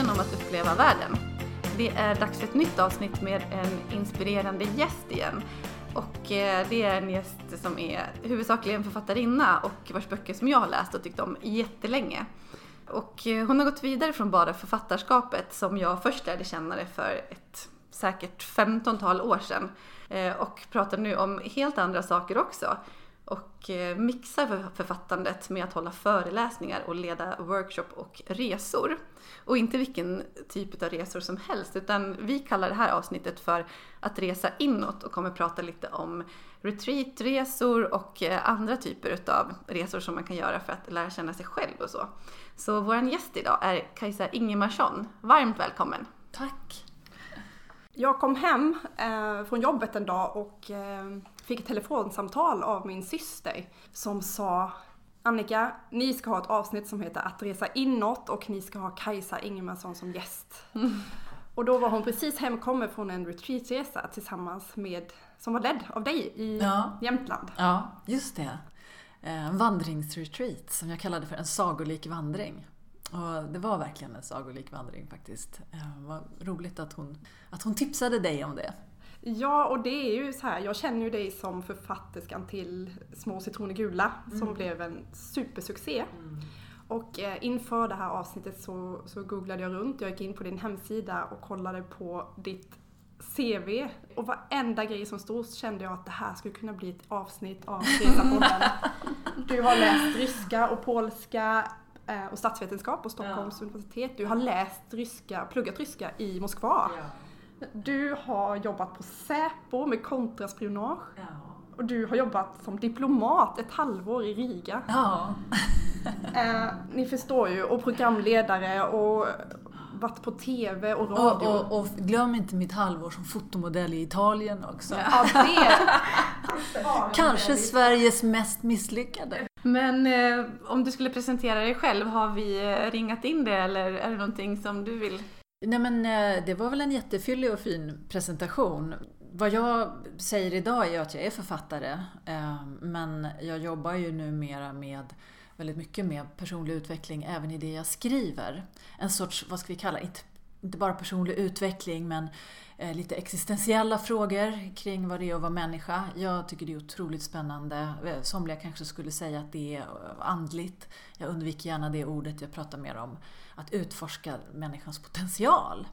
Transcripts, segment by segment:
podden om att uppleva världen. Det är dags för ett nytt avsnitt med en inspirerande gäst igen. Och eh, det är en gäst som är huvudsakligen författarinna och vars böcker som jag har läst och tyckt om jättelänge. Och eh, hon har gått vidare från bara författarskapet som jag först lärde känna det för ett säkert 15-tal år sedan. Eh, och pratar nu om helt andra saker också och eh, mixar författandet med att hålla föreläsningar och leda workshop och resor. Och inte vilken typ av resor som helst utan vi kallar det här avsnittet för att resa inåt och kommer prata lite om retreatresor och eh, andra typer av resor som man kan göra för att lära känna sig själv och så. Så vår gäst idag är Kajsa Ingemarsson. Varmt välkommen! Tack! Jag kom hem eh, från jobbet en dag och eh, fick ett telefonsamtal av min syster som sa Annika, ni ska ha ett avsnitt som heter Att resa inåt och ni ska ha Kajsa Ingemarsson som gäst. Mm. Och då var hon precis hemkommen från en retreatresa tillsammans med, som var ledd av dig i ja. Jämtland. Ja, just det. Eh, en vandringsretreat som jag kallade för en sagolik vandring. Och det var verkligen en sagolik vandring faktiskt. Det eh, var roligt att hon, att hon tipsade dig om det. Ja, och det är ju så här, jag känner ju dig som författerskan till Små citroner gula mm. som blev en supersuccé. Mm. Och eh, inför det här avsnittet så, så googlade jag runt, jag gick in på din hemsida och kollade på ditt CV och varenda grej som stod så kände jag att det här skulle kunna bli ett avsnitt av Resapodden. Du har läst ryska och polska eh, och statsvetenskap på Stockholms ja. universitet. Du har läst ryska, pluggat ryska i Moskva. Ja. Du har jobbat på Säpo med kontraspionage. Ja. Och du har jobbat som diplomat ett halvår i Riga. Ja. eh, ni förstår ju, och programledare och varit på TV och radio. Och, och, och, glöm inte mitt halvår som fotomodell i Italien också. Ja, det... Kanske Sveriges mest misslyckade. Men eh, om du skulle presentera dig själv, har vi eh, ringat in det eller är det någonting som du vill Nej men eh, det var väl en jättefyllig och fin presentation. Vad jag säger idag är att jag är författare. Eh, men jag jobbar ju numera med väldigt mycket med personlig utveckling även i det jag skriver. En sorts, vad ska vi kalla inte, inte bara personlig utveckling men eh, lite existentiella frågor kring vad det är att vara människa. Jag tycker det är otroligt spännande. Eh, somliga kanske skulle säga att det är eh, andligt. Jag undviker gärna det ordet, jag pratar mer om att utforska människans potential.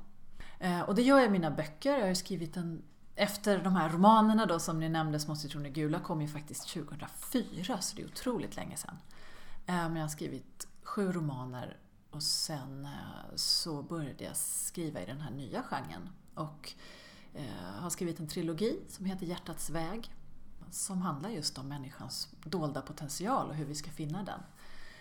Och det gör jag i mina böcker. Jag har skrivit en efter de här romanerna då som ni nämnde, Små citroner gula, kom ju faktiskt 2004, så det är otroligt länge sedan. Men jag har skrivit sju romaner och sen eh, så började jag skriva i den här nya genren. Och eh, har skrivit en trilogi som heter Hjärtats väg som handlar just om människans dolda potential och hur vi ska finna den.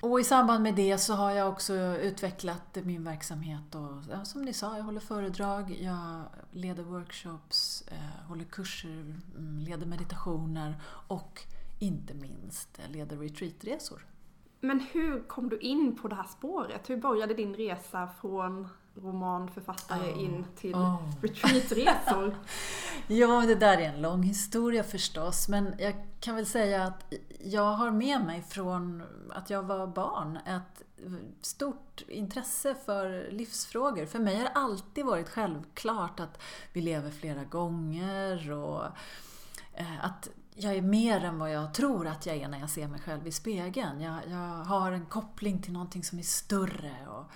Och i samband med det så har jag också utvecklat min verksamhet och ja, som ni sa, jag håller föredrag, jag leder workshops, eh, håller kurser, mm, leder meditationer och inte minst eh, leder retreatresor. Men hur kom du in på det här spåret? Hur började din resa från romanförfattare oh. in till oh. retreatresor? ja, det där är en lång historia förstås, men jag kan väl säga att jag har med mig från att jag var barn ett stort intresse för livsfrågor. För mig har det alltid varit självklart att vi lever flera gånger och eh, att jag är mer än vad jag tror att jag är när jag ser mig själv i spegeln. Jag, jag har en koppling till någonting som är större. Och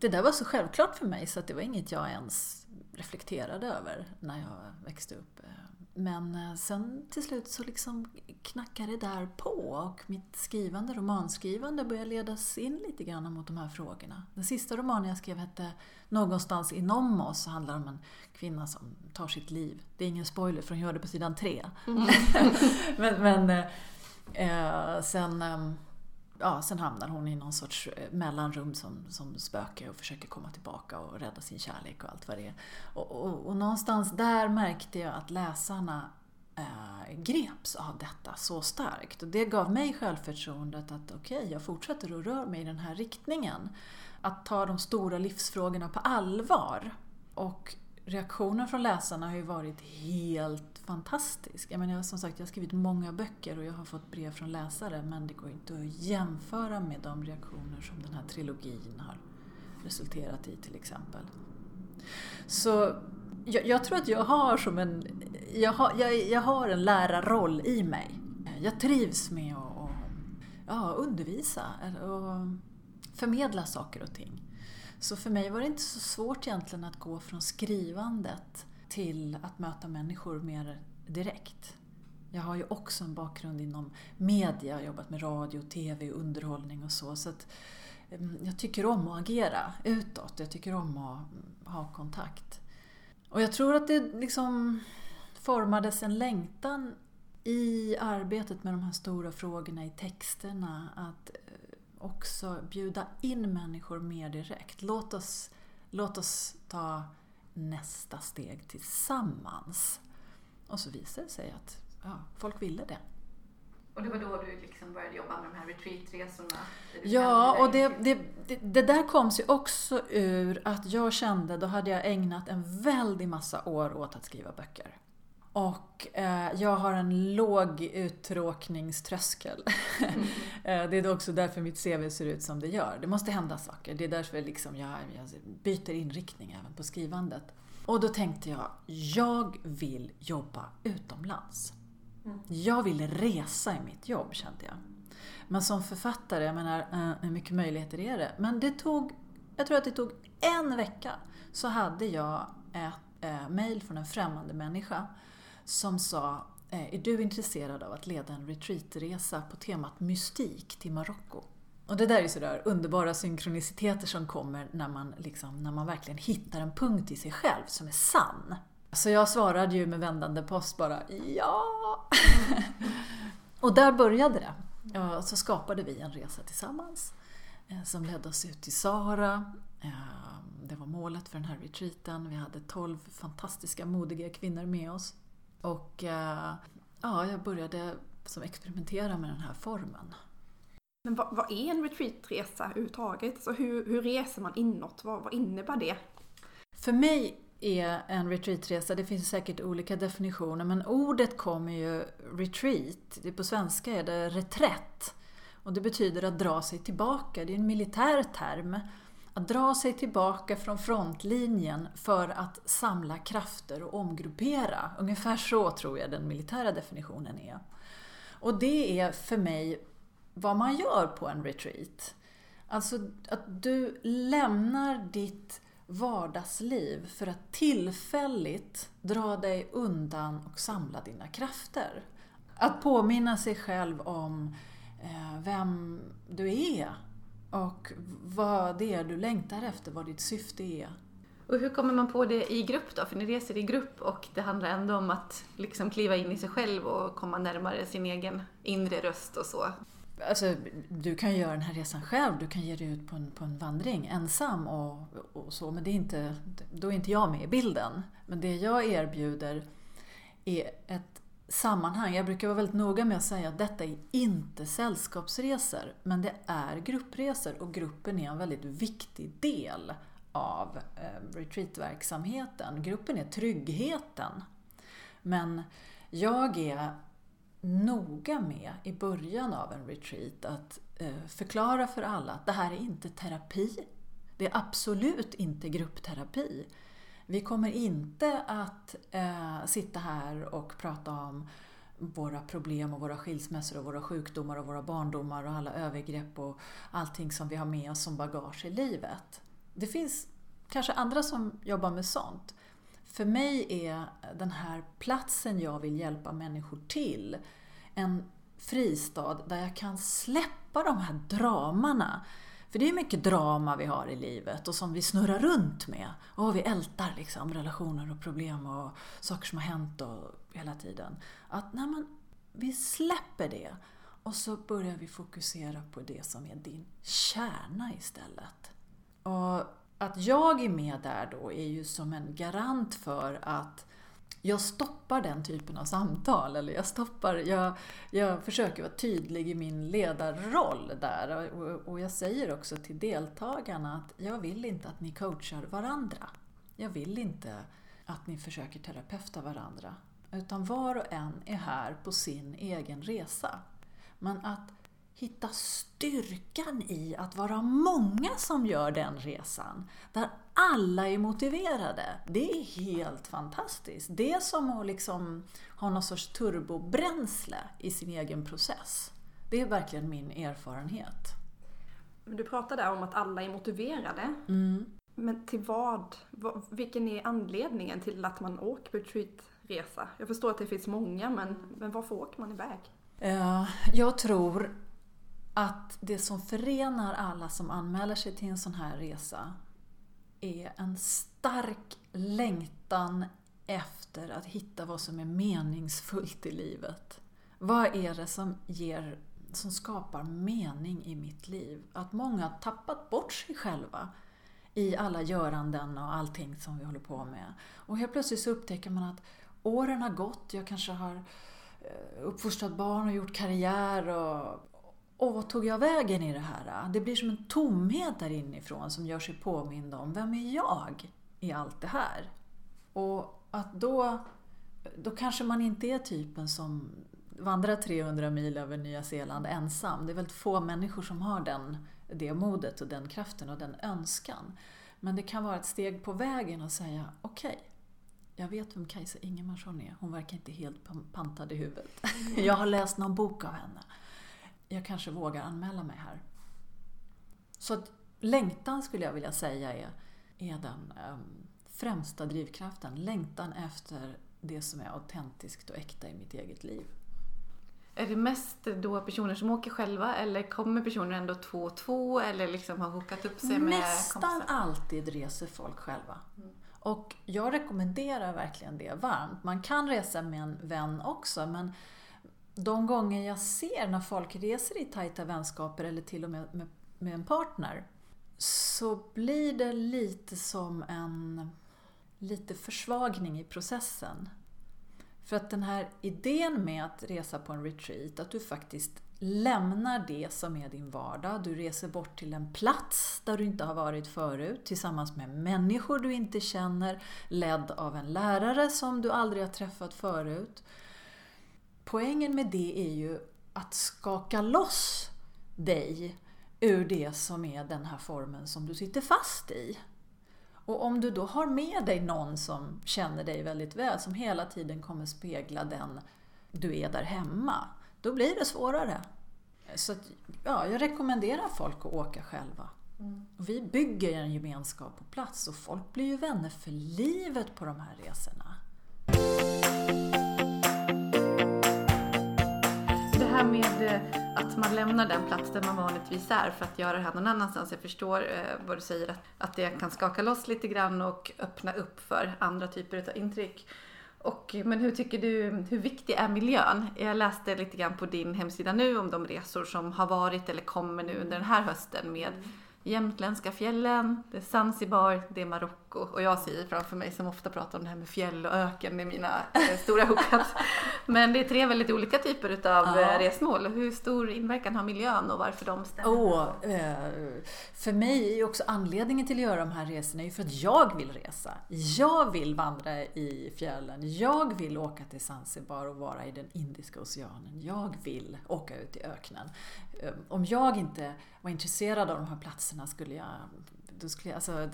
det där var så självklart för mig så att det var inget jag ens reflekterade över när jag växte upp. Eh, men eh, sen till slut så liksom knackade det där på och mitt skrivande, romanskrivande började ledas in lite grann mot de här frågorna. Den sista romanen jag skrev hette Någonstans inom oss och handlar om en kvinna som tar sitt liv. Det är ingen spoiler för hon gör det på sidan tre. Mm. men, men eh, eh sen eh, ja, sen hamnar hon i någon sorts eh, mellanrum som, som spöke och försöker komma tillbaka och rädda sin kärlek och allt vad det är. Och, och, och någonstans där märkte jag att läsarna eh, greps av detta så starkt. Och det gav mig självförtroendet att okej, okay, jag fortsätter att röra mig i den här riktningen. Att ta de stora livsfrågorna på allvar. Och reaktionen från läsarna har ju varit helt fantastisk. Jag menar, som sagt, jag har skrivit många böcker och jag har fått brev från läsare men det går inte att jämföra med de reaktioner som den här trilogin har resulterat i till exempel. Så jag, jag tror att jag har som en, jag har, jag, jag har en lärarroll i mig. Jag trivs med att och, ja, undervisa och förmedla saker och ting. Så för mig var det inte så svårt egentligen att gå från skrivandet till att möta människor mer direkt. Jag har ju också en bakgrund inom media, jag har jobbat med radio, TV, underhållning och så. så att, jag tycker om att agera utåt, jag tycker om att mm, ha kontakt. Och jag tror att det liksom formades en längtan i arbetet med de här stora frågorna i texterna att eh, också bjuda in människor mer direkt. Låt oss, låt oss ta nästa steg tillsammans. Och så visade det sig att ja, folk ville det. Och det var då du liksom började jobba med de här retreatresorna? Ja, och det, det, det, det, där kom sig också ur att jag kände, då hade jag ägnat en väldig massa år åt att skriva böcker. Och eh, jag har en låg uttråkningströskel. Mm. Eh, det är också därför mitt CV ser ut som det gör. Det måste hända saker. Det är därför liksom jag, jag byter inriktning även på skrivandet. Och då tänkte jag, jag vill jobba utomlands. Mm. Jag vill resa i mitt jobb kände jag. Men som författare, jag menar, eh, hur mycket möjligheter är det? Men det tog, jag tror att det tog en vecka så hade jag ett eh, mail från en främmande människa som sa eh, Är du intresserad av att leda en retreatresa på temat mystik till Marocko? Och det där är sådär underbara synkroniciteter som kommer när man, liksom, när man verkligen hittar en punkt i sig själv som är sann. Så jag svarade ju med vändande post bara ja. och där började det. Och så skapade vi en resa tillsammans eh, som ledde oss ut till Sahara. Ehm, det var målet för den här retreaten. Vi hade 12 fantastiska, modiga kvinnor med oss. Och eh, ja, jag började som experimentera med den här formen. Men vad, vad är en retreatresa överhuvudtaget? Alltså hur, hur reser man inåt? Vad, vad innebär det? För mig är en retreatresa, det finns säkert olika definitioner, men ordet kommer ju retreat, på svenska är det reträtt. Och det betyder att dra sig tillbaka, det är en militär term. Att dra sig tillbaka från frontlinjen för att samla krafter och omgruppera. Ungefär så tror jag den militära definitionen är. Och det är för mig vad man gör på en retreat. Alltså att du lämnar ditt vardagsliv för att tillfälligt dra dig undan och samla dina krafter. Att påminna sig själv om eh, vem du är och vad det är du längtar efter, vad ditt syfte är. Och hur kommer man på det i grupp då? För ni reser i grupp och det handlar ändå om att liksom kliva in i sig själv och komma närmare sin egen inre röst och så. Alltså, du kan göra den här resan själv, du kan ge dig ut på en, på en vandring ensam och, och så, men det är inte, då är inte jag med i bilden. Men det jag erbjuder är ett sammanhang. Jag brukar vara väldigt noga med att säga att detta är inte sällskapsresor, men det är gruppresor och gruppen är en väldigt viktig del av eh, retreatverksamheten. Gruppen är tryggheten. Men jag är noga med i början av en retreat att eh, förklara för alla att det här är inte terapi. Det är absolut inte gruppterapi. Vi kommer inte att eh, sitta här och prata om våra problem och våra skilsmässor och våra sjukdomar och våra barndomar och alla övergrepp och allting som vi har med oss som bagage i livet. Det finns kanske andra som jobbar med sånt. För mig är den här platsen jag vill hjälpa människor till en fristad där jag kan släppa de här dramana. För det är mycket drama vi har i livet och som vi snurrar runt med. Och vi ältar liksom relationer och problem och saker som har hänt och hela tiden. Att när man, vi släpper det och så börjar vi fokusera på det som är din kärna istället. Och att jag är med där då är ju som en garant för att jag stoppar den typen av samtal. Eller jag, stoppar, jag, jag försöker vara tydlig i min ledarroll där. Och, och jag säger också till deltagarna att jag vill inte att ni coachar varandra. Jag vill inte att ni försöker terapeuta varandra. Utan var och en är här på sin egen resa. Men att hitta styrkan i att vara många som gör den resan. Där alla är motiverade. Det är helt fantastiskt. Det är som att liksom ha någon sorts turbobränsle i sin egen process. Det är verkligen min erfarenhet. Du pratade om att alla är motiverade. Mm. Men till vad? Vilken är anledningen till att man åker på retreatresa? Jag förstår att det finns många, men, men varför åker man iväg? Eh, jag tror att det som förenar alla som anmäler sig till en sån här resa är en stark längtan efter att hitta vad som är meningsfullt i livet. Vad är det som, ger, som skapar mening i mitt liv? Att många har tappat bort sig själva i alla göranden och allting som vi håller på med. Och helt plötsligt så upptäcker man att åren har gått, jag kanske har eh, uppfostrat barn och gjort karriär och, och vad tog jag vägen i det här? Det blir som en tomhet där inifrån som gör sig påmind om, vem är jag i allt det här? Och att då, då kanske man inte är typen som vandrar 300 mil över Nya Zeeland ensam. Det är väldigt få människor som har den, det modet och den kraften och den önskan. Men det kan vara ett steg på vägen att säga, okej, okay, jag vet vem Kajsa Ingemarsson är. Hon verkar inte helt pantad i huvudet. Jag har läst någon bok av henne jag kanske vågar anmäla mig här. Så att längtan skulle jag vilja säga är, är den um, främsta drivkraften. Längtan efter det som är autentiskt och äkta i mitt eget liv. Är det mest då personer som åker själva eller kommer personer ändå två och två eller liksom har hookat upp sig med Nästan kompisar? alltid reser folk själva. Mm. Och jag rekommenderar verkligen det varmt. Man kan resa med en vän också men de gånger jag ser när folk reser i tajta vänskaper eller till och med med, med en partner så blir det lite som en lite försvagning i processen. För att den här idén med att resa på en retreat, att du faktiskt lämnar det som är din vardag. Du reser bort till en plats där du inte har varit förut tillsammans med människor du inte känner, ledd av en lärare som du aldrig har träffat förut poängen med det är ju att skaka loss dig ur det som är den här formen som du sitter fast i. Och om du då har med dig någon som känner dig väldigt väl, som hela tiden kommer spegla den du är där hemma, då blir det svårare. Så att, ja, jag rekommenderar folk att åka själva. Mm. Vi bygger en gemenskap på plats och folk blir ju vänner för livet på de här resorna. Här med eh, att man lämnar den plats där man vanligtvis är för att göra det här någon annanstans. Jag förstår eh, vad du säger, att, att det kan skaka loss lite grann och öppna upp för andra typer av intryck. Och, men hur tycker du, hur viktig är miljön? Jag läste lite grann på din hemsida nu om de resor som har varit eller kommer nu under den här hösten med mm jämtländska fjällen, det är Zanzibar, det är Marocko och jag ser framför mig som ofta pratar om det här med fjäll och öken i mina eh, stora hookups. Men det är tre väldigt olika typer utav ja. Eh, resmål. Hur stor inverkan har miljön och varför de stämmer? Oh, för mig är också anledningen till att göra de här resorna är för att jag vill resa. Jag vill vandra i fjällen. Jag vill åka till Zanzibar och vara i den Indiska oceanen. Jag vill åka ut i öknen. Om jag inte var intresserad av de här platserna skulle jag... Då skulle jag alltså,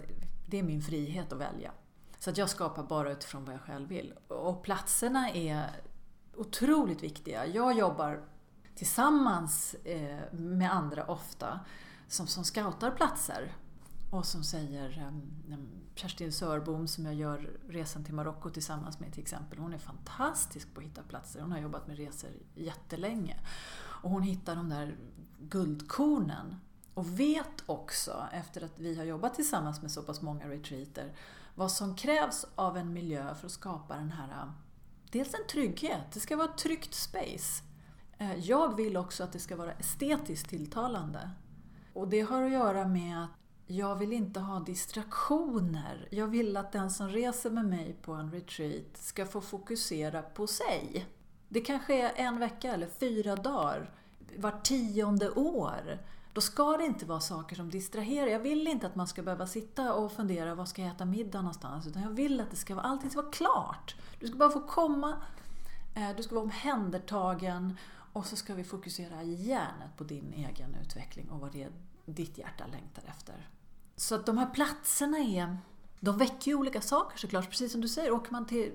det är min frihet att välja. Så att jag skapar bara utifrån vad jag själv vill. Och platserna är otroligt viktiga. Jag jobbar tillsammans eh, med andra ofta som, som scoutar platser och som säger ehm, ehm, Kerstin Sörbom som jag gör resan till Marocko tillsammans med till exempel. Hon är fantastisk på att hitta platser. Hon har jobbat med resor jättelänge. Och hon hittar de där guldkornen. Och vet också, efter att vi har jobbat tillsammans med så pass många retreater, vad som krävs av en miljö för att skapa den här, dels en trygghet, det ska vara ett tryggt space. Eh, jag vill också att det ska vara estetiskt tilltalande. Och det har att göra med att jag vill inte ha distraktioner. Jag vill att den som reser med mig på en retreat ska få fokusera på sig. Det kanske är en vecka eller fyra dagar var tionde år. Då ska det inte vara saker som distraherar. Jag vill inte att man ska behöva sitta och fundera var ska jag äta middag någonstans. Utan jag vill att det ska vara, allting ska vara klart. Du ska bara få komma, eh, du ska vara omhändertagen och så ska vi fokusera hjärnet på din egen utveckling och vad det är ditt hjärta längtar efter. Så att de här platserna är, de väcker ju olika saker såklart. Precis som du säger, åker man till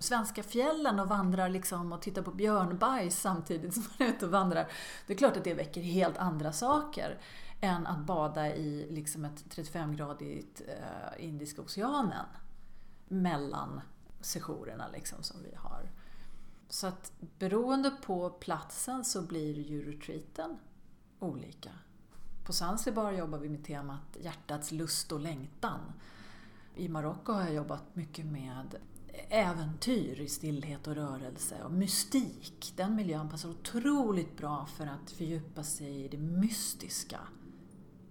svenska fjällen och vandrar liksom och tittar på björnbajs samtidigt som man är ute och vandrar. Det är klart att det väcker helt andra saker än att bada i liksom ett 35-gradigt eh, Indiska oceanen mellan sessionerna liksom som vi har. Så att beroende på platsen så blir ju retreaten olika. På Zanzibar jobbar vi med temat hjärtats lust och längtan. I Marocko har jag jobbat mycket med äventyr i stillhet och rörelse och mystik. Den miljön passar otroligt bra för att fördjupa sig i det mystiska.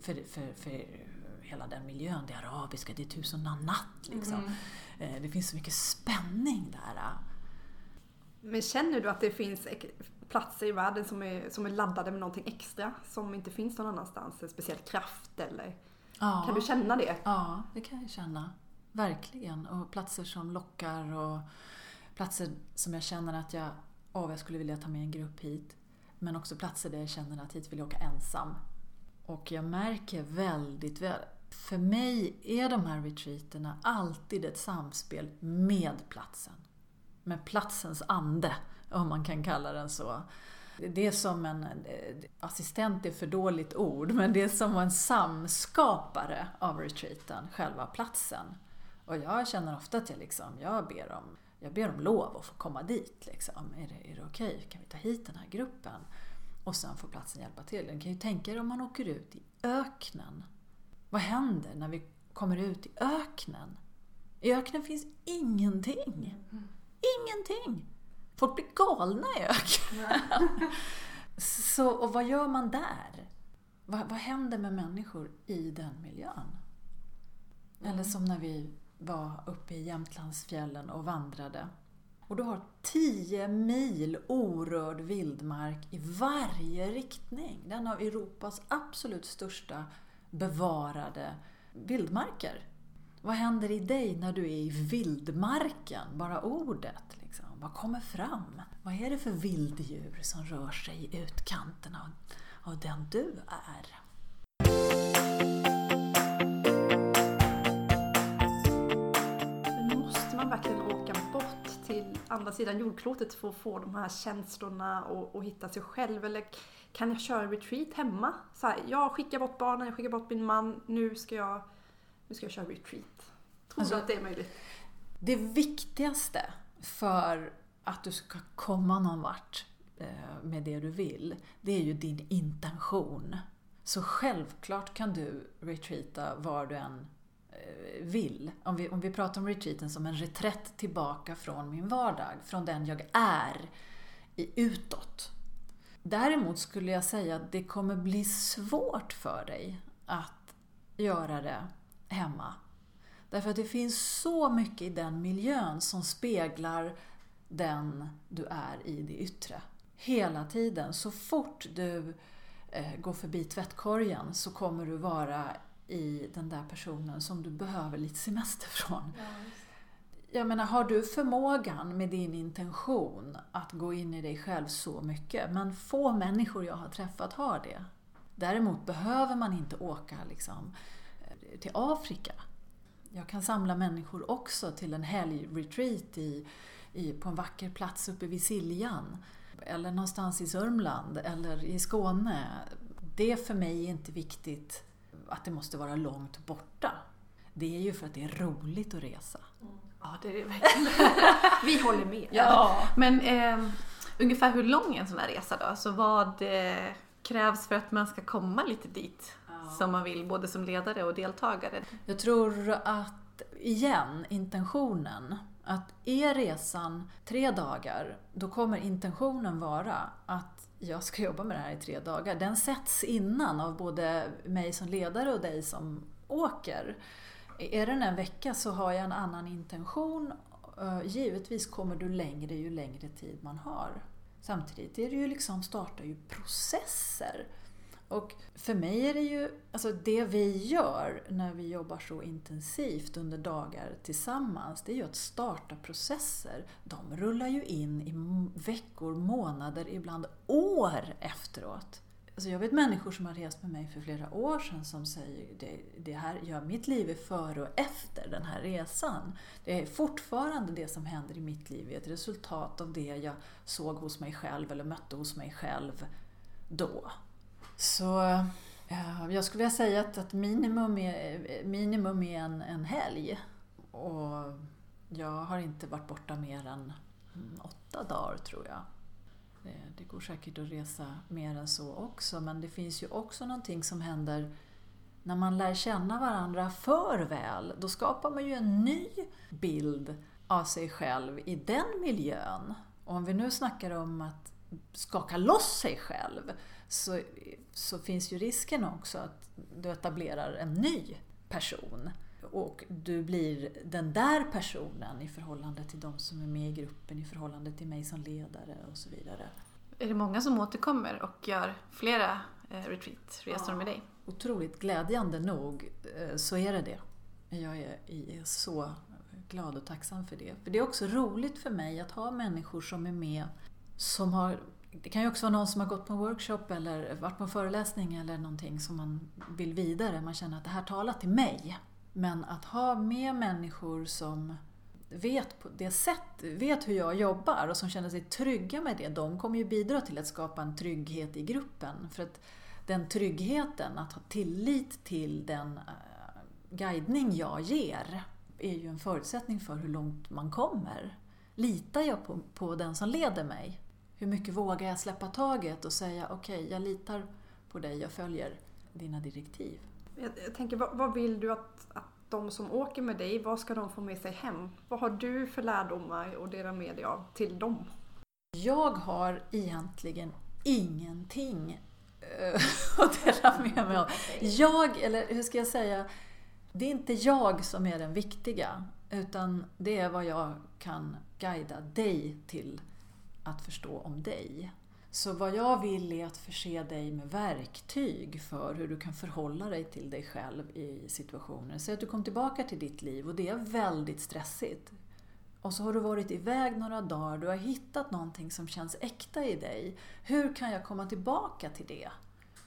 För, för, för hela den miljön, det arabiska, det är tusen natt liksom. Mm. Det finns så mycket spänning där. Men känner du att det finns platser i världen som är, som är laddade med någonting extra som inte finns någon annanstans? En speciell kraft eller? Ja. Kan du känna det? Ja, det kan jag känna. Verkligen. Och platser som lockar och platser som jag känner att jag, åh, jag skulle vilja ta med en grupp hit. Men också platser där jag känner att hit vill jag åka ensam. Och jag märker väldigt väl, för mig är de här retreaterna alltid ett samspel med platsen. Med platsens ande, om man kan kalla den så. Det är som en, assistent är för dåligt ord, men det är som en samskapare av retreaten, själva platsen. Och jag känner ofta att jag, liksom, jag, ber om, jag ber om lov att få komma dit. Liksom. Är det, är det okej? Okay? Kan vi ta hit den här gruppen? Och sen får platsen hjälpa till. Ni kan ju tänka er om man åker ut i öknen. Vad händer när vi kommer ut i öknen? I öknen finns ingenting. Ingenting! Folk blir galna i öknen. Så, och vad gör man där? Vad, vad händer med människor i den miljön? Eller som när vi var uppe i Jämtlandsfjällen och vandrade. Och du har 10 mil orörd vildmark i varje riktning. Den av Europas absolut största bevarade vildmarker. Vad händer i dig när du är i vildmarken? Bara ordet. Liksom. Vad kommer fram? Vad är det för vilddjur som rör sig i utkanterna av den du är? Verkligen åka bort till andra sidan jordklotet för att få de här känslorna och, och hitta sig själv? Eller kan jag köra retreat hemma? Så här, jag skickar bort barnen, jag skickar bort min man, nu ska jag, nu ska jag köra retreat. Tror alltså, du att det är möjligt? Det viktigaste för att du ska komma någon vart eh, med det du vill, det är ju din intention. Så självklart kan du retreata var du än Eh, vill. Om vi, om vi pratar om retreaten som en reträtt tillbaka från min vardag, från den jag är i utåt. Däremot skulle jag säga att det kommer bli svårt för dig att göra det hemma. Därför att det finns så mycket i den miljön som speglar den du är i det yttre. Hela tiden. Så fort du eh, går förbi tvättkorgen så kommer du vara i den där personen som du behöver lite semester från. Ja, jag menar, har du förmågan med din intention att gå in i dig själv så mycket, men få människor jag har träffat har det. Däremot behöver man inte åka liksom, till Afrika. Jag kan samla människor också till en helgretreat i, i, på en vacker plats uppe vid Siljan. Eller någonstans i Sörmland eller i Skåne. Det för mig är inte viktigt att det måste vara långt borta. Det är ju för att det är roligt att resa. Mm. Ja, det är det verkligen. Vi håller med. Ja. Men eh, ungefär hur lång är en sån här resa då? Alltså vad eh, krävs för att man ska komma lite dit ja. som man vill, både som ledare och deltagare? Jag tror att, igen, intentionen. Att är resan tre dagar, då kommer intentionen vara att jag ska jobba med det här i tre dagar, den sätts innan av både mig som ledare och dig som åker. Är den en vecka så har jag en annan intention. Eh, givetvis kommer du längre ju längre tid man har. Samtidigt är det ju liksom, startar ju processer och för mig är det ju, alltså det vi gör när vi jobbar så intensivt under dagar tillsammans, det är ju att starta processer. De rullar ju in i veckor, månader, ibland år efteråt. Alltså jag vet människor som har rest med mig för flera år sedan som säger det, det här, ja, mitt liv är före och efter den här resan. Det är fortfarande det som händer i mitt liv är ett resultat av det jag såg hos mig själv eller mötte hos mig själv då. Så eh, jag skulle vilja säga att, att minimum är, minimum är en, en helg. Och jag har inte varit borta mer än mm, åtta dagar tror jag. Det, det, går säkert att resa mer än så också men det finns ju också någonting som händer när man lär känna varandra för väl. Då skapar man ju en ny bild av sig själv i den miljön. Och om vi nu snackar om att skaka loss sig själv så, så finns ju risken också att du etablerar en ny person. Och du blir den där personen i förhållande till de som är med i gruppen, i förhållande till mig som ledare och så vidare. Är det många som återkommer och gör flera eh, retreatresor ja. med dig? Otroligt glädjande nog eh, så är det det. Jag är så glad och tacksam för det. För det är också roligt för mig att ha människor som är med som har det kan ju också vara någon som har gått på en workshop eller varit på en föreläsning eller någonting som man vill vidare. Man känner att det här talar till mig. Men att ha med människor som vet på det sätt, vet hur jag jobbar och som känner sig trygga med det, de kommer ju bidra till att skapa en trygghet i gruppen. För att den tryggheten, att ha tillit till den eh, guidning jag ger, är ju en förutsättning för hur långt man kommer. Litar jag på, på den som leder mig hur mycket vågar jag släppa taget och säga okej, okay, jag litar på dig, jag följer dina direktiv. Jag, jag tänker, vad, vad, vill du att, att de som åker med dig, vad ska de få med sig hem? Vad har du för lärdomar att dela med dig av till dem? Jag har egentligen ingenting eh, att dela med mig av. Jag, eller hur ska jag säga, det är inte jag som är den viktiga, utan det är vad jag kan guida dig till att förstå om dig. Så vad jag vill är att förse dig med verktyg för hur du kan förhålla dig till dig själv i situationer. Säg att du kom tillbaka till ditt liv och det är väldigt stressigt. Och så har du varit iväg några dagar, du har hittat någonting som känns äkta i dig. Hur kan jag komma tillbaka till det?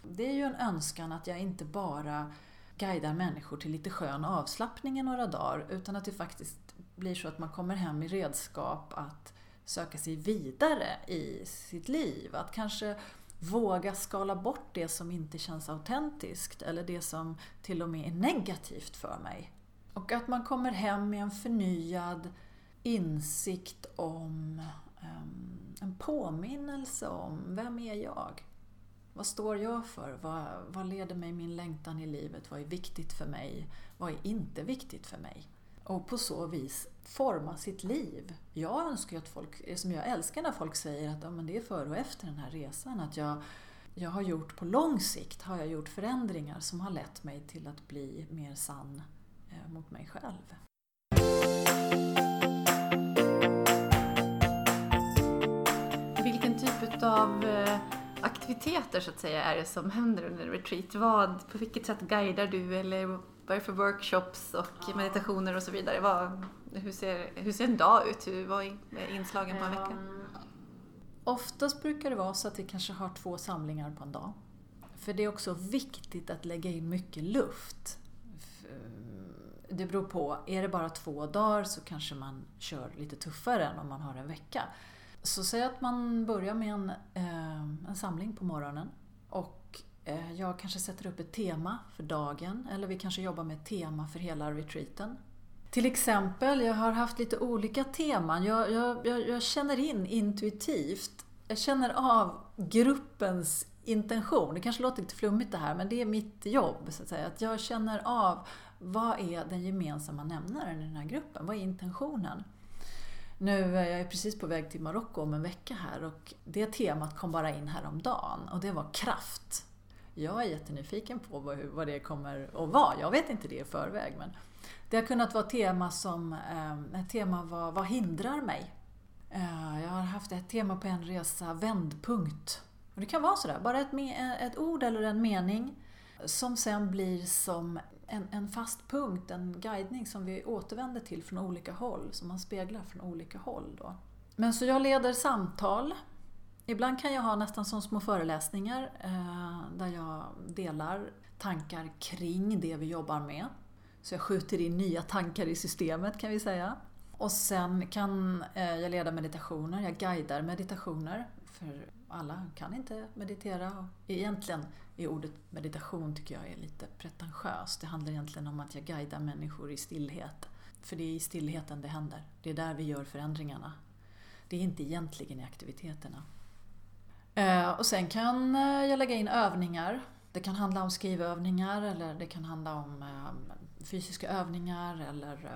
Det är ju en önskan att jag inte bara guidar människor till lite skön avslappning i några dagar, utan att det faktiskt blir så att man kommer hem i redskap att söka sig vidare i sitt liv. Att kanske våga skala bort det som inte känns autentiskt eller det som till och med är negativt för mig. Och att man kommer hem med en förnyad insikt om um, en påminnelse om vem är jag? Vad står jag för? Vad, vad leder mig min längtan i livet? Vad är viktigt för mig? Vad är inte viktigt för mig? Och på så vis forma sitt liv. Jag önskar ju att folk, som jag älskar när folk säger att ja, men det är före och efter den här resan, att jag, jag har gjort på lång sikt har jag gjort förändringar som har lett mig till att bli mer sann eh, mot mig själv. Vilken typ av eh, aktiviteter så att säga är det som händer under retreat? Vad, på vilket sätt guidar du eller vad är det för workshops och meditationer och så vidare? Vad, hur, ser, hur ser en dag ut? Hur, vad är inslagen på en vecka? Um, oftast brukar det vara så att vi kanske har två samlingar på en dag. För det är också viktigt att lägga in mycket luft. Det beror på, är det bara två dagar så kanske man kör lite tuffare än om man har en vecka. Så säg att man börjar med en, eh, en samling på morgonen och eh, Eh, jag kanske sätter upp ett tema för dagen eller vi kanske jobbar med ett tema för hela retreaten. Till exempel, jag har haft lite olika teman. Jag, jag, jag, jag känner in intuitivt, jag känner av gruppens intention. Det kanske låter lite flummigt det här, men det är mitt jobb. Så att, säga. att jag känner av vad är den gemensamma nämnaren i den här gruppen? Vad är intentionen? Nu eh, är jag precis på väg till Marocko om en vecka här och det temat kom bara in häromdagen och det var kraft. Jag är jättenyfiken på vad, det kommer att vara. Jag vet inte det i förväg men det har kunnat vara tema som, eh, ett tema var vad hindrar mig? Eh, jag har haft ett tema på en resa, vändpunkt. Och det kan vara sådär, bara ett, ett ord eller en mening som sen blir som en, en, fast punkt, en guidning som vi återvänder till från olika håll, som man speglar från olika håll. Då. Men så jag leder samtal. Ibland kan jag ha nästan som små föreläsningar eh, där jag delar tankar kring det vi jobbar med. Så jag skjuter in nya tankar i systemet kan vi säga. Och sen kan eh, jag leda meditationer, jag guidar meditationer. För alla kan inte meditera. Egentligen är ordet meditation tycker jag är lite pretentiöst. Det handlar egentligen om att jag guidar människor i stillhet. För det är i stillheten det händer. Det är där vi gör förändringarna. Det är inte egentligen i aktiviteterna. Eh, och sen kan eh, jag lägga in övningar. Det kan handla om skrivövningar eller det kan handla om eh, fysiska övningar eller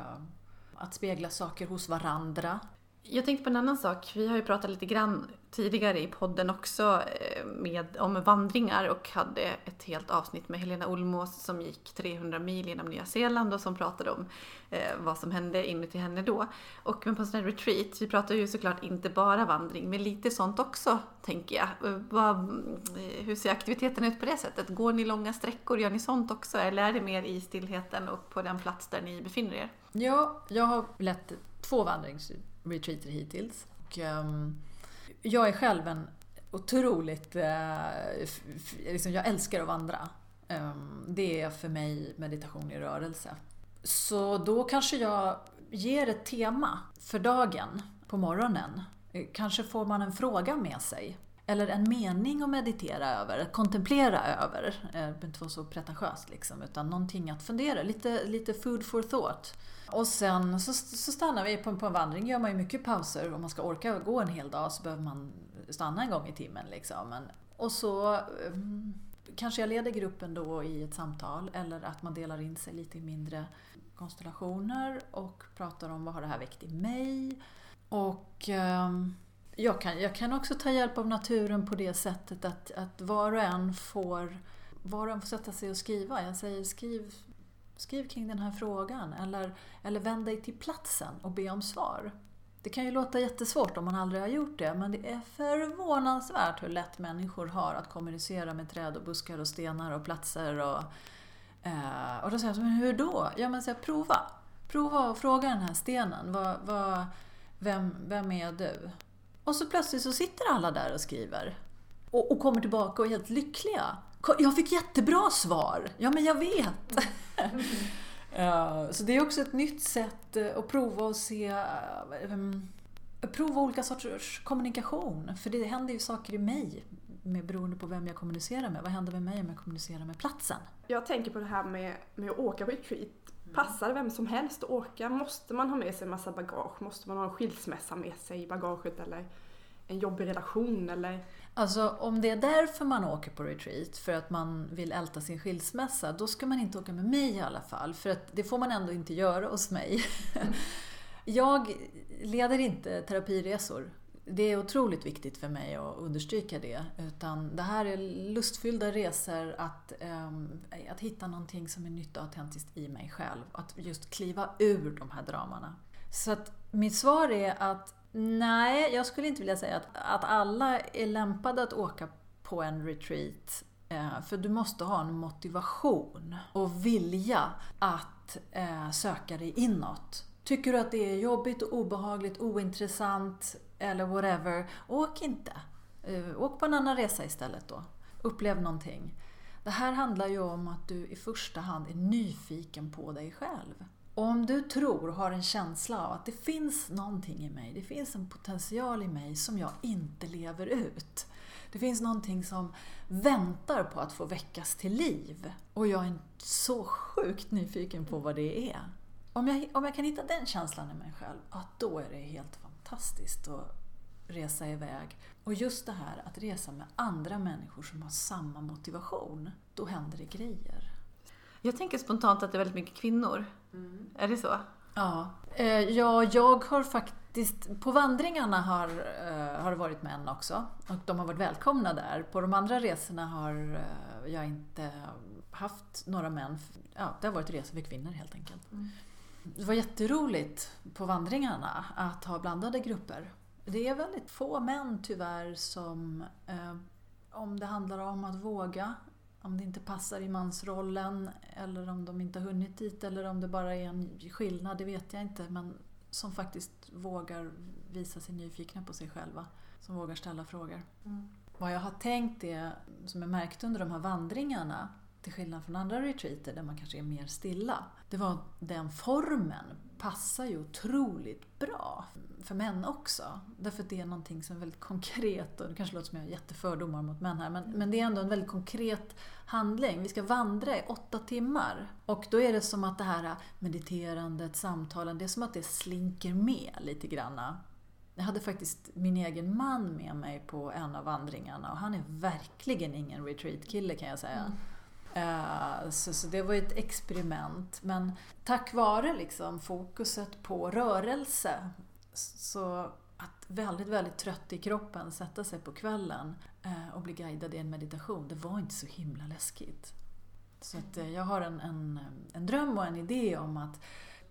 att spegla saker hos varandra. Jag tänkte på en annan sak. Vi har ju pratat lite grann tidigare i podden också eh, med, om vandringar och hade ett helt avsnitt med Helena Olmås som gick 300 mil genom Nya Zeeland och som pratade om eh, vad som hände inuti henne då. Och men på en sån här retreat, vi pratar ju såklart inte bara vandring, men lite sånt också tänker jag. Eh, vad, eh, hur ser aktiviteten ut på det sättet? Går ni långa sträckor? Gör ni sånt också? Eller är det mer i stillheten och på den plats där ni befinner er? Ja, jag har lett två retreater hittills. Och, um, jag är själv en otroligt... Uh, liksom jag älskar att vandra. Um, det är för mig meditation i rörelse. Så då kanske jag ger ett tema för dagen på morgonen. Eh, kanske får man en fråga med sig eller en mening att meditera över, att kontemplera över. Eh, det behöver inte vara så pretentiöst liksom, utan någonting att fundera, lite, lite food for thought. Och sen så, så stannar vi på, på en vandring, gör man ju mycket pauser. Om man ska orka gå en hel dag så behöver man stanna en gång i timmen. Liksom. Men, och så eh, kanske jag leder gruppen då i ett samtal eller att man delar in sig lite i mindre konstellationer och pratar om vad har det här väckt i mig. Och um, jag kan, jag kan också ta hjälp av naturen på det sättet att, att var och en får var och en får sätta sig och skriva. Jag säger skriv, skriv kring den här frågan eller, eller vänd dig till platsen och be om svar. Det kan ju låta jättesvårt om man aldrig har gjort det men det är förvånansvärt hur lätt människor har att kommunicera med träd och buskar och stenar och platser. Och, eh, och då säger jag, men hur då? Ja men så här, prova. Prova och fråga den här stenen. Vad, vad, vem, vem är du? Och så plötsligt så sitter alla där och skriver. Och, och kommer tillbaka och är helt lyckliga. Jag fick jättebra svar! Ja, men jag vet! så det är också ett nytt sätt eh, att prova och se um, prova olika sorters kommunikation. För det händer ju saker i mig med, beroende på vem jag kommunicerar med. Vad händer med mig om jag kommunicerar med platsen? Jag tänker på det här med, med att åka retreat. Passar vem som helst att åka? Måste man ha med sig en massa bagage? Måste man ha en skilsmässa med sig i bagaget eller en jobbig relation eller? Alltså om det är därför man åker på retreat, för att man vill älta sin skilsmässa, då ska man inte åka med mig i alla fall. För att det får man ändå inte göra hos mig. Jag leder inte terapiresor det är otroligt viktigt för mig att understryka det. Utan det här är lustfyllda resor att, um, att hitta någonting som är nytt och autentiskt i mig själv. Att just kliva ur de här dramana. Så att mitt svar är att nej, jag skulle inte vilja säga att, att alla är lämpade att åka på en retreat. Eh, för du måste ha en motivation och vilja att eh, söka dig inåt. Tycker du att det är jobbigt och obehagligt, ointressant, eller whatever, åk inte. Eh, åk på en annan resa istället då. Upplev någonting. Det här handlar ju om att du i första hand är nyfiken på dig själv. Om du tror har en känsla av att det finns någonting i mig, det finns en potential i mig som jag inte lever ut. Det finns någonting som väntar på att få väckas till liv och jag är så sjukt nyfiken på vad det är. Om jag, om jag kan hitta den känslan i mig själv, ja, då är det helt fantastiskt att resa iväg. Och just det här att resa med andra människor som har samma motivation, då händer det grejer. Jag tänker spontant att det är väldigt mycket kvinnor. Mm. Är det så? Ja. Eh, ja, jag har faktiskt... På vandringarna har, eh, har det varit män också. Och de har varit välkomna där. På de andra resorna har eh, jag inte haft några män. Ja, det har varit resor för kvinnor helt enkelt. Mm. Det var jätteroligt på vandringarna att ha blandade grupper. Det är väldigt få män tyvärr som... Eh, om det handlar om att våga, om det inte passar i mansrollen eller om de inte har hunnit dit eller om det bara är en skillnad, det vet jag inte. Men som faktiskt vågar visa sig nyfikna på sig själva. Som vågar ställa frågor. Mm. Vad jag har tänkt är, som jag märkte under de här vandringarna, till skillnad från andra retreater där man kanske är mer stilla, det var den formen passar ju otroligt bra för män också. Därför att det är någonting som är väldigt konkret och det kanske låter som jag har jättefördomar mot män här men, men det är ändå en väldigt konkret handling. Vi ska vandra i åtta timmar och då är det som att det här mediterandet, samtalen, det är som att det slinker med lite granna. Jag hade faktiskt min egen man med mig på en av vandringarna och han är verkligen ingen retreat-kille kan jag säga. Mm. Eh, så, så, det var ett experiment. Men tack vare liksom fokuset på rörelse så att väldigt, väldigt trött i kroppen sätta sig på kvällen eh, och bli guidad i en meditation, det var inte så himla läskigt. Så att eh, jag har en, en, en dröm och en idé om att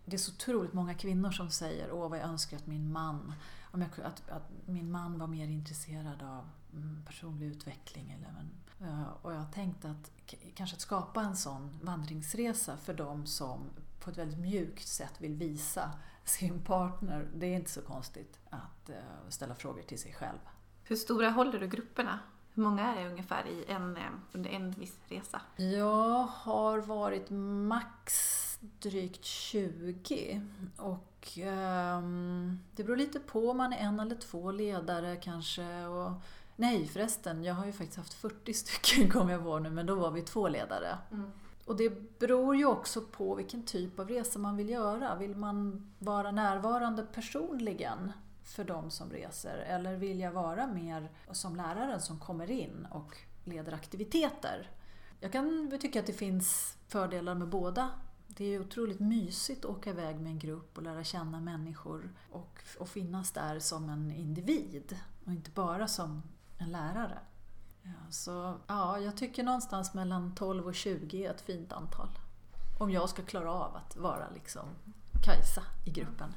det är så otroligt många kvinnor som säger åh vad jag önskar att min man om jag, att, att min man var mer intresserad av mm, personlig utveckling. Eller, men, och jag har tänkt att kanske att skapa en sån vandringsresa för de som på ett väldigt mjukt sätt vill visa sin partner. Det är inte så konstigt att uh, ställa frågor till sig själv. Hur stora håller du grupperna? Hur många är det ungefär i en, eh, under en viss resa? Jag har varit max drygt 20 och um, det beror lite på om man är en eller två ledare kanske. Och, nej förresten, jag har ju faktiskt haft 40 stycken kommer jag ihåg nu, men då var vi två ledare. Mm. Och det beror ju också på vilken typ av resa man vill göra. Vill man vara närvarande personligen för de som reser? Eller vill jag vara mer som läraren som kommer in och leder aktiviteter? Jag kan tycka att det finns fördelar med båda. Det är otroligt mysigt att åka iväg med en grupp och lära känna människor och, och finnas där som en individ och inte bara som en lärare. Ja, så ja, jag tycker någonstans mellan 12 och 20 är ett fint antal. Om jag ska klara av att vara liksom Kajsa i gruppen.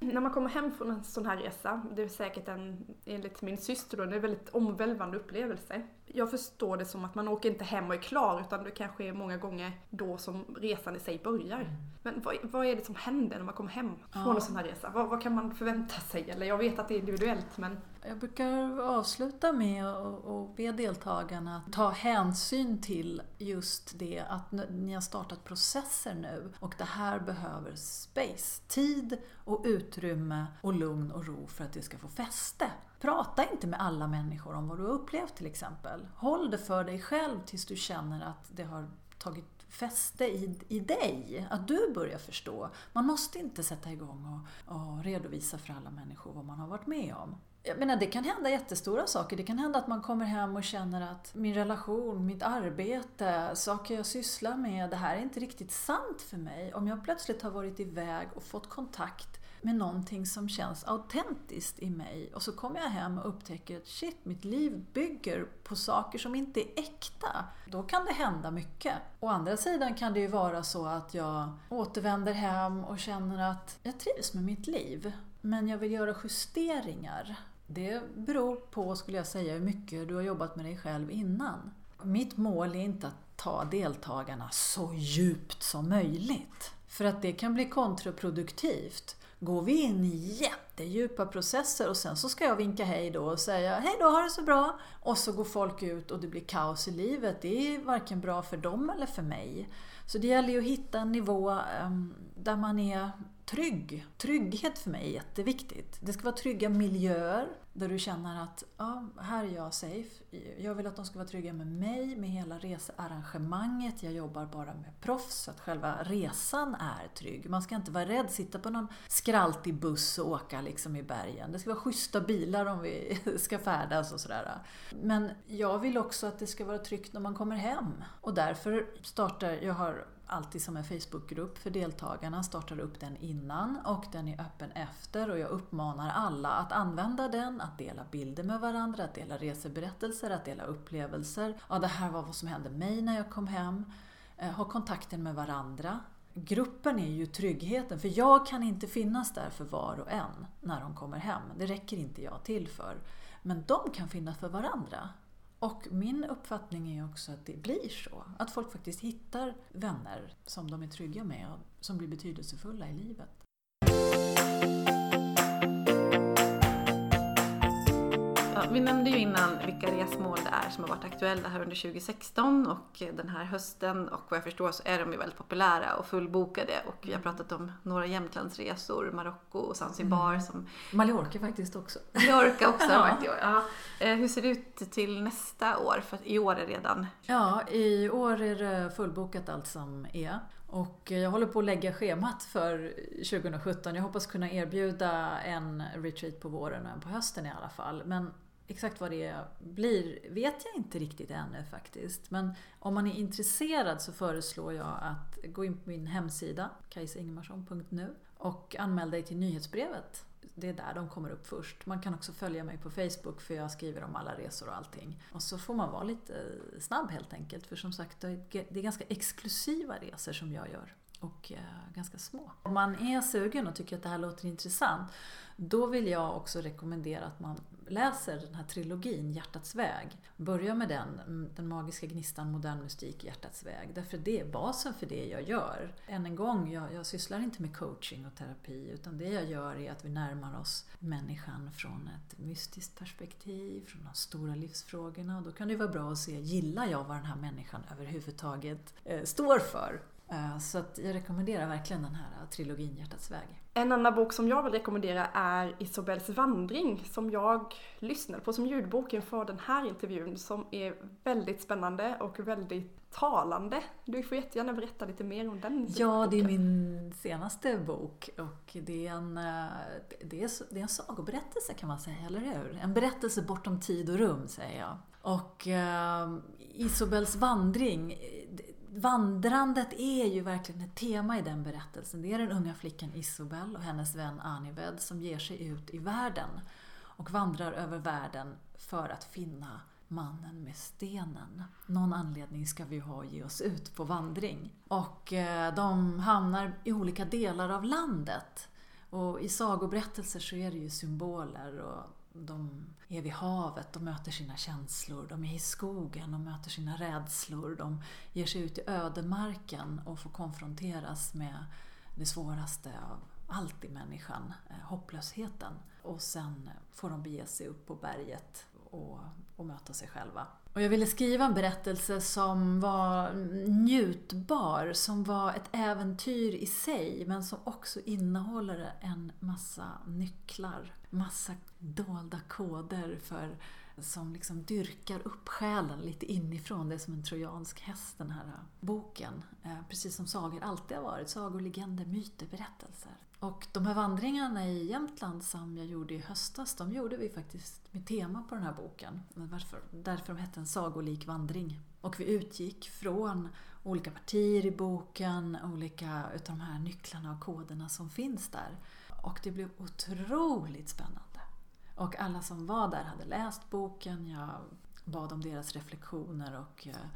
När man kommer hem från en sån här resa, det är säkert en, enligt min syster då, en väldigt omvälvande upplevelse. Jag förstår det som att man åker inte hem och är klar, utan det kanske är många gånger då som resan i sig börjar. Mm. Men vad, vad, är det som händer när man kommer hem från ja. en sån här resa? Vad, vad, kan man förvänta sig? Eller jag vet att det är individuellt, men... Jag brukar avsluta med att be deltagarna ta hänsyn till just det att ni har startat processer nu och det här behöver space, tid och utrymme och lugn och ro för att det ska få fäste. Prata inte med alla människor om vad du har upplevt till exempel. Håll det för dig själv tills du känner att det har tagit fäste i, i dig, att du börjar förstå. Man måste inte sätta igång och, och redovisa för alla människor vad man har varit med om. Jag menar, det kan hända jättestora saker. Det kan hända att man kommer hem och känner att min relation, mitt arbete, saker jag sysslar med, det här är inte riktigt sant för mig. Om jag plötsligt har varit iväg och fått kontakt med någonting som känns autentiskt i mig och så kommer jag hem och upptäcker att shit, mitt liv bygger på saker som inte är äkta. Då kan det hända mycket. Å andra sidan kan det ju vara så att jag återvänder hem och känner att jag trivs med mitt liv, men jag vill göra justeringar. Det beror på, skulle jag säga, hur mycket du har jobbat med dig själv innan. Mitt mål är inte att ta deltagarna så djupt som möjligt. För att det kan bli kontraproduktivt går vi in i jättedjupa processer och sen så ska jag vinka hej då och säga hej då, ha det så bra. Och så går folk ut och det blir kaos i livet. Det är varken bra för dem eller för mig. Så det gäller ju att hitta en nivå ehm, där man är trygg. Trygghet för mig är jätteviktigt. Det ska vara trygga miljöer där du känner att ja, här är jag safe. Jag vill att de ska vara trygga med mig, med hela researrangemanget. Jag jobbar bara med proffs så att själva resan är trygg. Man ska inte vara rädd, sitta på någon skraltig buss och åka liksom i bergen. Det ska vara schyssta bilar om vi ska färdas och sådär. Men jag vill också att det ska vara tryggt när man kommer hem. Och därför startar, jag har alltid som en Facebookgrupp för deltagarna, startar upp den innan och den är öppen efter och jag uppmanar alla att använda den, att dela bilder med varandra, att dela reseberättelser, att dela upplevelser. Ja, det här var vad som hände mig när jag kom hem. Eh, ha kontakten med varandra. Gruppen är ju tryggheten, för jag kan inte finnas där för var och en när de kommer hem. Det räcker inte jag till för. Men de kan finnas för varandra. Och min uppfattning är också att det blir så. Att folk faktiskt hittar vänner som de är trygga med och som blir betydelsefulla i livet. Vi nämnde ju innan vilka resmål det är som har varit aktuella här under 2016 och den här hösten och vad jag förstår så är de ju väldigt populära och fullbokade och vi har pratat om några Jämtlandsresor, Marocko och Zanzibar mm. som... Mallorca faktiskt också. Mallorca också har varit i år. Ja. Eh, hur ser det ut till nästa år? För i år är redan... Ja, i år är det fullbokat allt som är. Och jag håller på att lägga schemat för 2017. Jag hoppas kunna erbjuda en retreat på våren och en på hösten i alla fall. Men Exakt vad det blir vet jag inte riktigt ännu faktiskt. Men om man är intresserad så föreslår jag att gå in på min hemsida, kajsaingemarsson.nu och anmäl dig till nyhetsbrevet. Det är där de kommer upp först. Man kan också följa mig på Facebook för jag skriver om alla resor och allting. Och så får man vara lite snabb helt enkelt för som sagt det är ganska exklusiva resor som jag gör och eh, ganska små. Om man är sugen och tycker att det här låter intressant då vill jag också rekommendera att man läser den här trilogin Hjärtats väg. Börja med den, mm, Den magiska gnistan, modern mystik, Hjärtats väg. Därför det är basen för det jag gör. Än en gång, jag, jag sysslar inte med coaching och terapi utan det jag gör är att vi närmar oss människan från ett mystiskt perspektiv, från de stora livsfrågorna. Och då kan det vara bra att se, gillar jag vad den här människan överhuvudtaget eh, står för? Eh, så att jag rekommenderar verkligen den här trilogin Hjärtats väg. En annan bok som jag vill rekommendera är Isobels vandring som jag lyssnade på som ljudbok inför den här intervjun som är väldigt spännande och väldigt talande. Du får jättegärna berätta lite mer om den Ja, det är min senaste bok och det är en, eh, det är, det är en sagoberättelse kan man säga, eller hur? En berättelse bortom tid och rum, säger jag. Och uh, Isobels vandring vandrandet är ju verkligen ett tema i den berättelsen. Det är den unga flickan Isobel och hennes vän Anived som ger sig ut i världen och vandrar över världen för att finna mannen med stenen. Någon anledning ska vi ju ha att ge oss ut på vandring. Och eh, de hamnar i olika delar av landet. Och i sagoberättelser så är det ju symboler och de är vid havet, de möter sina känslor. De är i skogen de möter sina rädslor. De ger sig ut i ödemarken och får konfronteras med det svåraste av allt i människan, eh, hopplösheten. Och sen får de bege sig upp på berget och, och möta sig själva. Och jag ville skriva en berättelse som var njutbar, som var ett äventyr i sig, men som också innehåller en massa nycklar, massa dolda koder för som liksom dyrkar upp själen lite inifrån. Det är som en trojansk häst, den här äh, boken. Eh, precis som sagor alltid har varit. Sagor, legender, myter, berättelser. Och de här vandringarna i Jämtland som jag gjorde i höstas, de gjorde vi faktiskt med tema på den här boken. Varför? Därför de hette En sagolik vandring. Och vi utgick från olika partier i boken, olika utav de här nycklarna och koderna som finns där. Och det blev otroligt spännande. Och alla som var där hade läst boken, jag bad om deras reflektioner och eh,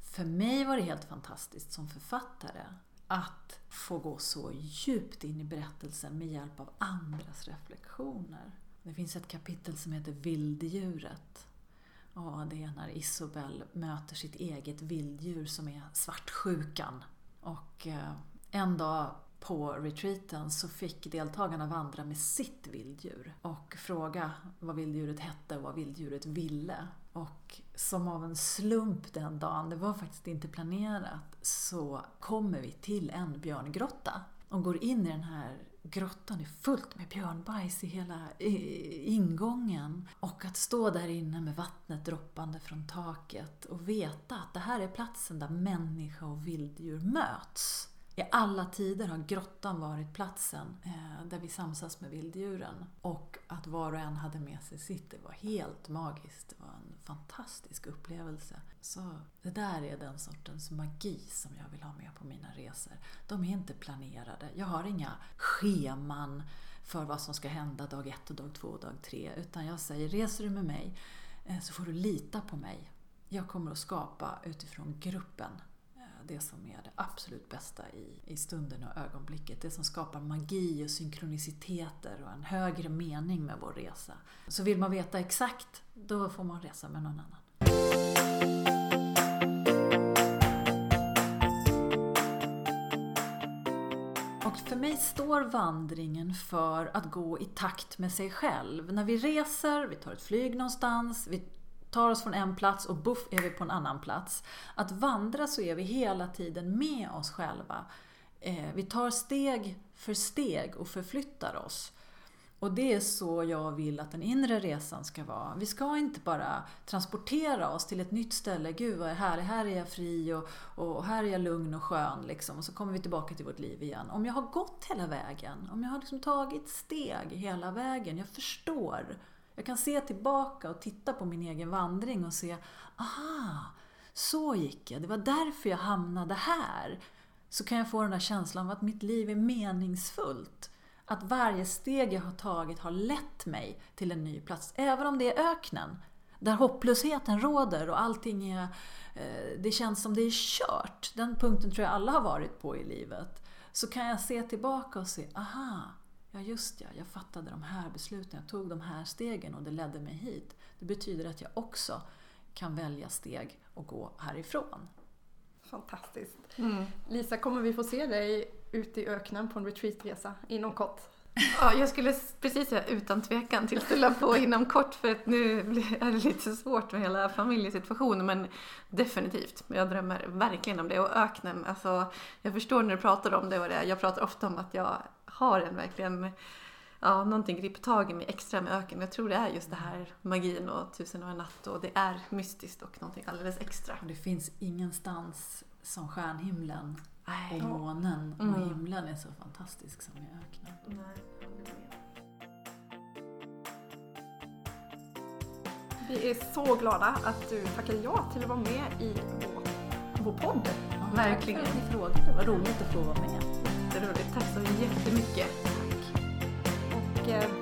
för mig var det helt fantastiskt som författare att få gå så djupt in i berättelsen med hjälp av andras reflektioner. Det finns ett kapitel som heter Vilddjuret. Och det är när Isobel möter sitt eget vilddjur som är svartsjukan. Och eh, en dag på retreaten så fick deltagarna vandra med sitt vilddjur och fråga vad vilddjuret hette och vad vilddjuret ville. Och som av en slump den dagen, det var faktiskt inte planerat, så kommer vi till en björngrotta och går in i den här grottan är fullt med björnbajs i hela ingången. Och att stå där inne med vattnet droppande från taket och veta att det här är platsen där människa och vilddjur möts. I alla tider har grottan varit platsen eh, där vi samsas med vilddjuren. Och att var och en hade med sig sitt, det var helt magiskt. Det var en fantastisk upplevelse. Så det där är den sortens magi som jag vill ha med på mina resor. De är inte planerade. Jag har inga scheman för vad som ska hända dag ett, dag två och dag tre. Utan jag säger, reser du med mig eh, så får du lita på mig. Jag kommer att skapa utifrån gruppen det som är det absolut bästa i, i stunden och ögonblicket. Det som skapar magi och synkroniciteter och en högre mening med vår resa. Så vill man veta exakt, då får man resa med någon annan. Och för mig står vandringen för att gå i takt med sig själv. När vi reser, vi tar ett flyg någonstans, vi tar oss från en plats och buff är vi på en annan plats. Att vandra så är vi hela tiden med oss själva. Eh, vi tar steg för steg och förflyttar oss. Och det är så jag vill att den inre resan ska vara. Vi ska inte bara transportera oss till ett nytt ställe. Gud vad är här? Här är jag fri och, och här är jag lugn och skön. Liksom. Och så kommer vi tillbaka till vårt liv igen. Om jag har gått hela vägen, om jag har liksom tagit steg hela vägen, jag förstår. Jag kan se tillbaka och titta på min egen vandring och se, aha, så gick jag. Det var därför jag hamnade här. Så kan jag få den där känslan av att mitt liv är meningsfullt. Att varje steg jag har tagit har lett mig till en ny plats. Även om det är öknen, där hopplösheten råder och allting är... Eh, det känns som det är kört. Den punkten tror jag alla har varit på i livet. Så kan jag se tillbaka och se, aha, ja just ja, jag fattade de här besluten, jag tog de här stegen och det ledde mig hit. Det betyder att jag också kan välja steg och gå härifrån. Fantastiskt. Mm. Lisa, kommer vi få se dig ute i öknen på en retreatresa inom kort? Ja, jag skulle precis säga utan tvekan till ställa på inom kort för att nu är det lite svårt med hela familjesituationen men definitivt. Jag drömmer verkligen om det och öknen, alltså jag förstår när du pratar om det och det. Jag pratar ofta om att jag har en verkligen ja, någonting griper tag i mig extra med öken. Jag tror det är just det här magin och tusen och en natt och det är mystiskt och någonting alldeles extra. Det finns ingenstans som stjärnhimlen och månen och mm. himlen är så fantastisk som i öknen. Vi är så glada att du tackade ja till att vara med i vår, vår podd. Ja, verkligen. Tack för att ni frågade. Vad roligt att få vara med jätteroligt. Tack så jättemycket. Tack. Och, eh,